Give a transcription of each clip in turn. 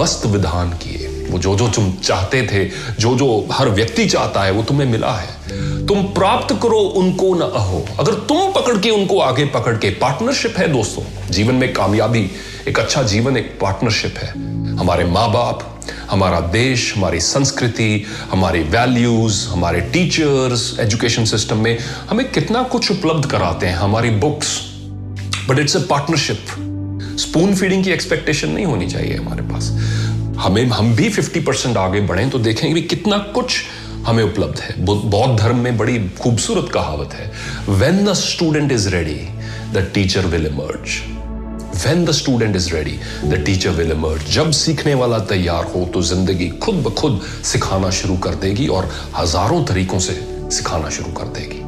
वस्त विधान किए। वो जो जो तुम चाहते थे जो जो हर व्यक्ति चाहता है, वो तुम्हें मिला है। तुम प्राप्त करो, उनको न अहो। अगर तुम पकड़ के उनको आगे पकड़ के पार्टनरशिप है दोस्तों। जीवन में कामयाबी, एक अच्छा जीवन, एक पार्टनरशिप है। हमारे माँ बाप हमारा देश, हमारी संस्कृति, हमारी वैल्यूज़ हमारे टीचर्स एजुकेशन सिस्टम में हमें कितना कुछ उपलब्ध कराते हैं, हमारी books but it's a partnership spoon feeding की एक्सपेक्टेशन नहीं होनी चाहिए हमारे पास। हमें, हम भी 50 परसेंट आगे बढ़े तो देखेंगे भी कितना कुछ हमें उपलब्ध है। बौद्ध धर्म में बड़ी खूबसूरत कहावत है when the student is ready the teacher will emerge when the student is ready the teacher will emerge जब सीखने वाला तैयार हो तो ज़िंदगी खुद ब खुद सिखाना शुरू कर देगी और हज़ारों तरीकों से सिखाना शुरू कर देगी।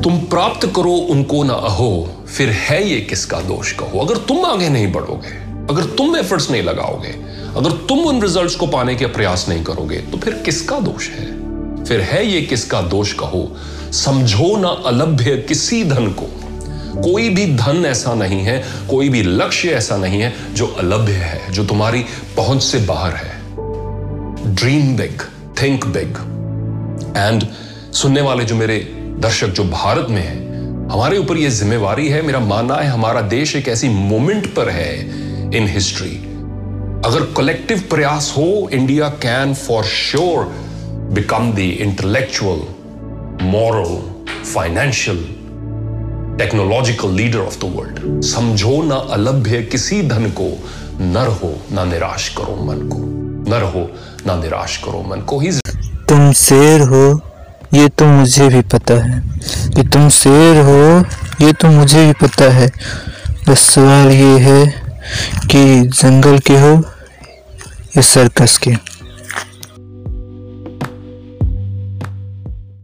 तुम प्राप्त करो उनको ना अहो फिर है ये किसका दोष कहो? अगर तुम आगे नहीं बढ़ोगे, अगर तुम एफर्ट्स नहीं लगाओगे, अगर तुम उन रिजल्ट्स को पाने के प्रयास नहीं करोगे तो फिर किसका दोष है? फिर है ये किसका दोष कहो? समझो ना अलभ्य किसी धन को। कोई भी धन ऐसा नहीं है, कोई भी लक्ष्य ऐसा नहीं है जो अलभ्य है, जो तुम्हारी पहुँच से बाहर है। Dream big think big and सुनने वाले जो मेरे दर्शक जो भारत में है हमारे ऊपर यह जिम्मेवारी है, मेरा मानना है हमारा देश एक ऐसी मोमेंट पर है इन हिस्ट्री। अगर कलेक्टिव प्रयास हो, India can for sure become the intellectual, moral, financial, technological leader of the world. समझो ना अलभ्य किसी धन को, न रहो ना निराश करो मन को। न रहो ना निराश करो मन को। ही तुम शेर हो ये तो मुझे भी पता है। कि तुम शेर हो, ये तो मुझे भी पता है। बस सवाल ये है कि जंगल के हो या सर्कस के?